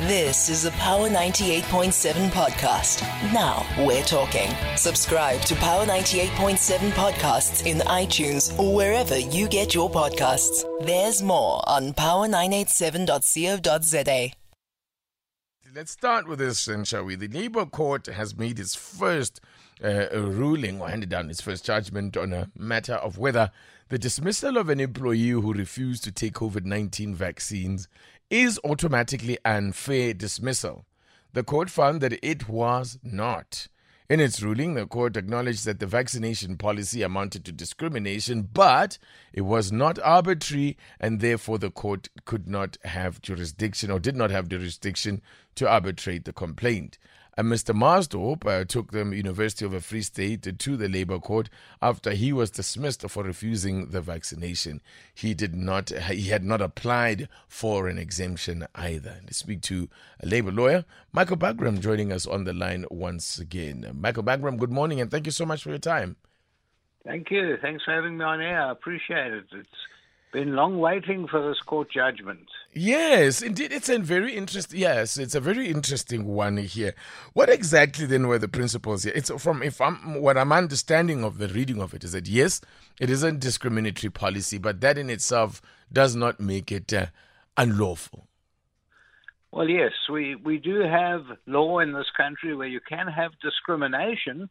This is a Power 98.7 podcast. Now we're talking. Subscribe to Power 98.7 podcasts in iTunes or wherever you get your podcasts. There's more on power987.co.za. Let's start with this, then, shall we? The Labour Court has made its first uh, ruling or handed down its first judgment on a matter of whether the dismissal of an employee who refused to take COVID 19 vaccines is automatically unfair dismissal. The court found that it was not. In its ruling, the court acknowledged that the vaccination policy amounted to discrimination, but it was not arbitrary, and therefore the court could not have jurisdiction or did not have jurisdiction to arbitrate the complaint. And Mr. Marsdorp uh, took the University of the Free State to the Labour Court after he was dismissed for refusing the vaccination. He did not, he had not applied for an exemption either. Let's speak to a Labour lawyer, Michael Bagraim, joining us on the line once again. Michael Bagraim, good morning, and thank you so much for your time. Thank you. Thanks for having me on air. I appreciate it. It's been long waiting for this court judgment. Yes, indeed, it's a very interesting. Yes, it's a very interesting one here. What exactly then were the principles here? It's from if I'm what I'm understanding of the reading of it is that yes, it is a discriminatory policy, but that in itself does not make it uh, unlawful. Well, yes, we we do have law in this country where you can have discrimination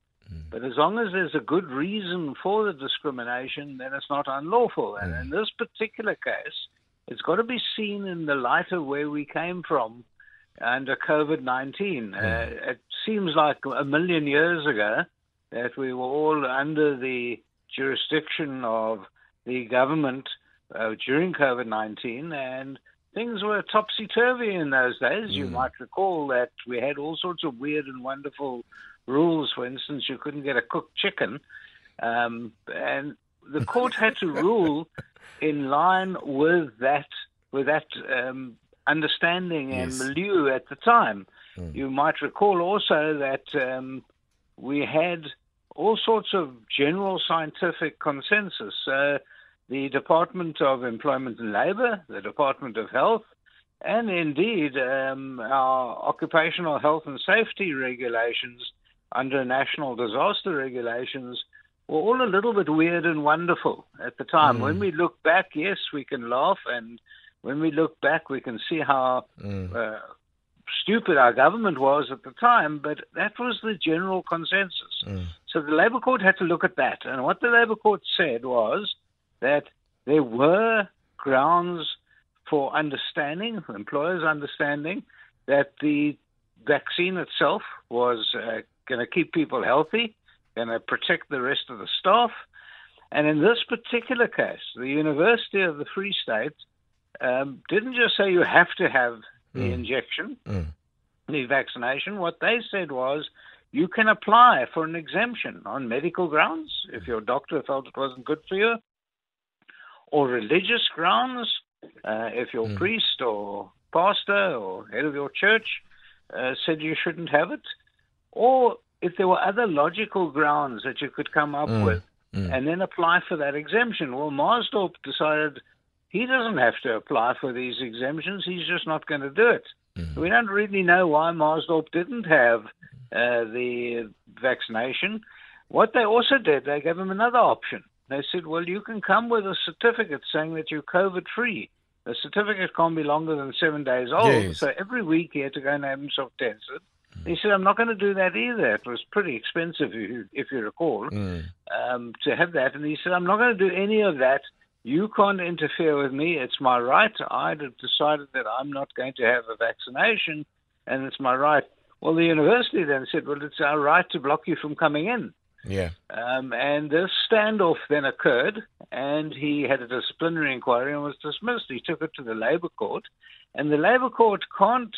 but as long as there's a good reason for the discrimination, then it's not unlawful. And in this particular case, it's got to be seen in the light of where we came from under COVID 19. Uh, it seems like a million years ago that we were all under the jurisdiction of the government uh, during COVID 19, and things were topsy turvy in those days. Mm. You might recall that we had all sorts of weird and wonderful rules. For instance, you couldn't get a cooked chicken, um, and the court had to rule in line with that with that um, understanding and yes. milieu at the time. Mm. You might recall also that um, we had all sorts of general scientific consensus. Uh, the Department of Employment and Labour, the Department of Health, and indeed um, our occupational health and safety regulations under national disaster regulations were all a little bit weird and wonderful at the time. Mm. When we look back, yes, we can laugh, and when we look back, we can see how mm. uh, stupid our government was at the time, but that was the general consensus. Mm. So the Labour Court had to look at that. And what the Labour Court said was that there were grounds for understanding, employers understanding, that the vaccine itself was uh, going to keep people healthy, going to protect the rest of the staff. And in this particular case, the University of the Free State um, didn't just say you have to have the mm. injection, mm. the vaccination. What they said was you can apply for an exemption on medical grounds if your doctor felt it wasn't good for you, or religious grounds uh, if your mm. priest or pastor or head of your church uh, said you shouldn't have it or if there were other logical grounds that you could come up mm, with mm. and then apply for that exemption. Well, Marsdorp decided he doesn't have to apply for these exemptions. He's just not going to do it. Mm. We don't really know why Marsdorp didn't have uh, the vaccination. What they also did, they gave him another option. They said, well, you can come with a certificate saying that you're COVID free. The certificate can't be longer than seven days old. Yes. So every week he had to go and have himself tested. He said, I'm not going to do that either. It was pretty expensive, if you, if you recall, mm. um, to have that. And he said, I'm not going to do any of that. You can't interfere with me. It's my right. Have decided that I'm not going to have a vaccination, and it's my right. Well, the university then said, Well, it's our right to block you from coming in. Yeah. Um, and this standoff then occurred, and he had a disciplinary inquiry and was dismissed. He took it to the Labour Court, and the Labour Court can't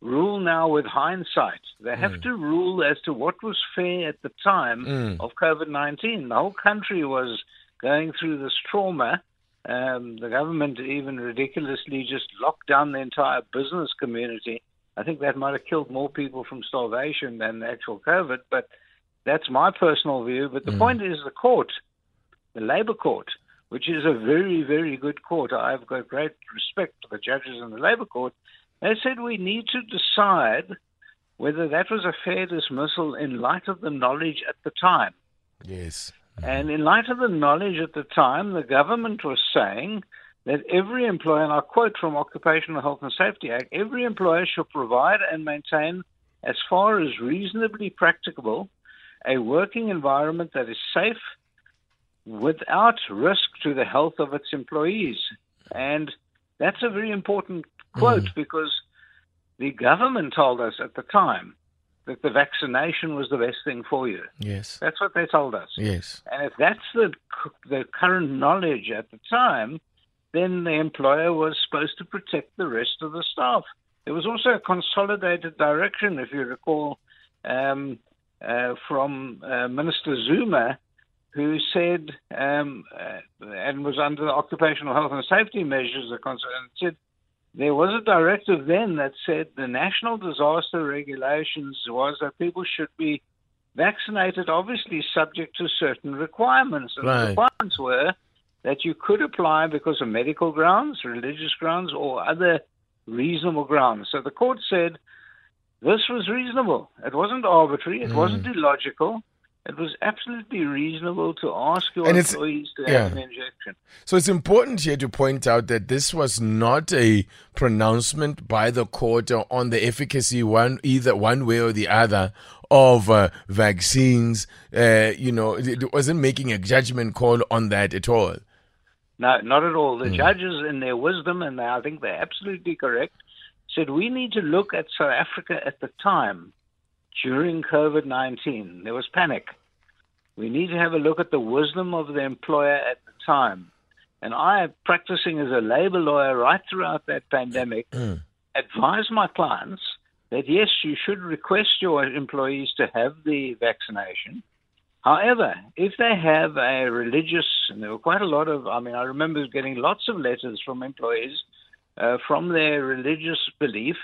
rule now with hindsight. They have mm. to rule as to what was fair at the time mm. of COVID 19. The whole country was going through this trauma. Um, the government even ridiculously just locked down the entire business community. I think that might have killed more people from starvation than actual COVID, but that's my personal view. But the mm. point is the court, the Labour Court, which is a very, very good court. I've got great respect for the judges in the Labour Court They said we need to decide whether that was a fair dismissal in light of the knowledge at the time. Yes. Mm-hmm. And in light of the knowledge at the time, the government was saying that every employer, and I quote from Occupational Health and Safety Act, every employer shall provide and maintain, as far as reasonably practicable, a working environment that is safe without risk to the health of its employees. And that's a very important quote mm. because the government told us at the time that the vaccination was the best thing for you. Yes. That's what they told us. Yes. And if that's the the current knowledge at the time, then the employer was supposed to protect the rest of the staff. There was also a consolidated direction, if you recall, um, uh, from uh, Minister Zuma, who said, um, uh, and was under the occupational health and safety measures, and said there was a directive then that said the national disaster regulations was that people should be vaccinated, obviously subject to certain requirements. And right. the requirements were that you could apply because of medical grounds, religious grounds, or other reasonable grounds. So the court said this was reasonable. It wasn't arbitrary. It mm. wasn't illogical it was absolutely reasonable to ask your and employees to have an injection. So it's important here to point out that this was not a pronouncement by the court on the efficacy one either one way or the other of uh, vaccines. Uh, you know, it wasn't making a judgment call on that at all. No, not at all. The mm. judges, in their wisdom, and I think they're absolutely correct, said we need to look at South Africa at the time during COVID 19. There was panic. We need to have a look at the wisdom of the employer at the time. And I, practicing as a labor lawyer right throughout that pandemic, advised my clients that yes, you should request your employees to have the vaccination. However, if they have a religious, and there were quite a lot of, I mean, I remember getting lots of letters from employees uh, from their religious belief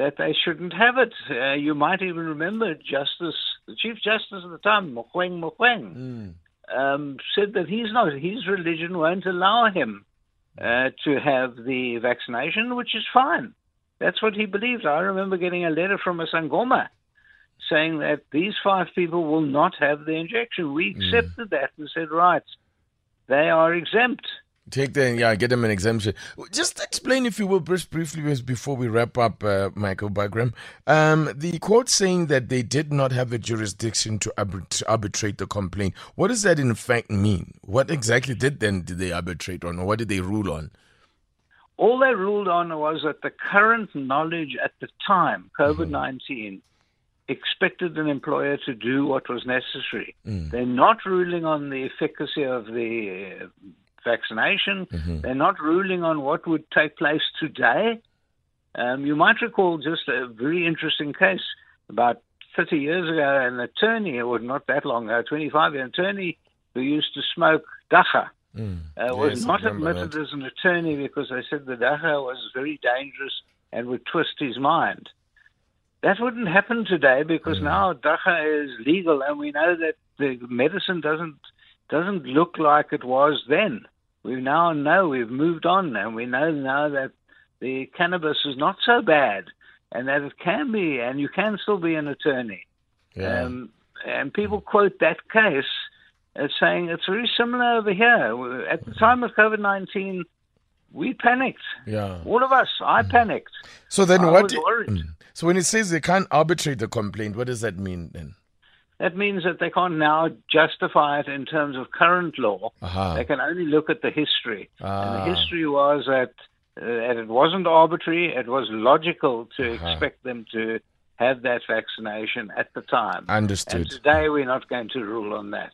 that they shouldn't have it. Uh, you might even remember Justice, the Chief Justice at the time, Mogoeng Mogoeng, mm. um, said that he's not, his religion won't allow him uh, to have the vaccination, which is fine. That's what he believes. I remember getting a letter from a Sangoma saying that these five people will not have the injection. We hmm. accepted mm. that and said, right, they are exempt. Take them, yeah, get them an exemption. Just explain, if you will, briefly before we wrap up, uh, Michael Bagraim. Um, the court saying that they did not have the jurisdiction to arbitrate the complaint. What does that in fact mean? What exactly did then did they arbitrate on, or what did they rule on? All they ruled on was that the current knowledge at the time, COVID 19, mm-hmm. expected an employer to do what was necessary. Mm. They're not ruling on the efficacy of the vaccination. Mm-hmm. They're not ruling on what would take place today. Um, you might recall just a very interesting case about 30 years ago, an attorney, or not that long ago, 25 year attorney who used to smoke dagga. Mm. Uh, was yes, not admitted that. as an attorney because they said the dagga was very dangerous and would twist his mind. That wouldn't happen today because mm. now dagga is legal, and we know that the medicine doesn't doesn't look like it was then. We now know we've moved on and we know now that the cannabis is not so bad and that it can be, and you can still be an attorney. Yeah. Um, and people quote that case as saying it's very similar over here. At the time of COVID 19, we panicked. Yeah. All of us. I mm. panicked. So then I what? Mm. So when it says they can't arbitrate the complaint, what does that mean then? That means that they can't now justify it in terms of current law. Uh-huh. They can only look at the history. Ah. And the ah. history was that, uh, it wasn't arbitrary, it was logical to uh-huh. expect them to have that vaccination at the time. Understood. And today we're not going to rule on that.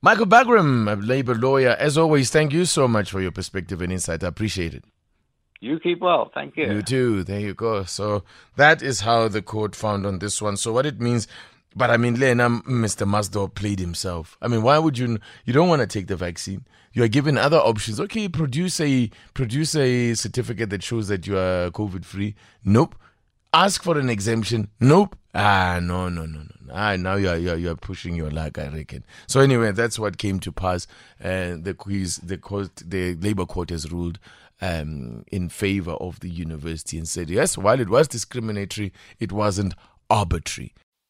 Michael Bagraim, a labor lawyer, as always, thank you so much for your perspective and insight. I appreciate it. You keep well. Thank you. You too. There you go. So that is how the court found on this one. So what it means but I mean, Lena, Mr. Masdor played himself. I mean, why would you? You don't want to take the vaccine. You are given other options. Okay, produce a produce a certificate that shows that you are COVID free. Nope. Ask for an exemption. Nope. Ah, no, no, no, no. Ah, now you are you are, you are pushing your luck. I reckon. So anyway, that's what came to pass. And uh, the quiz, the court, the labor court has ruled um, in favor of the university and said, yes, while it was discriminatory, it wasn't arbitrary.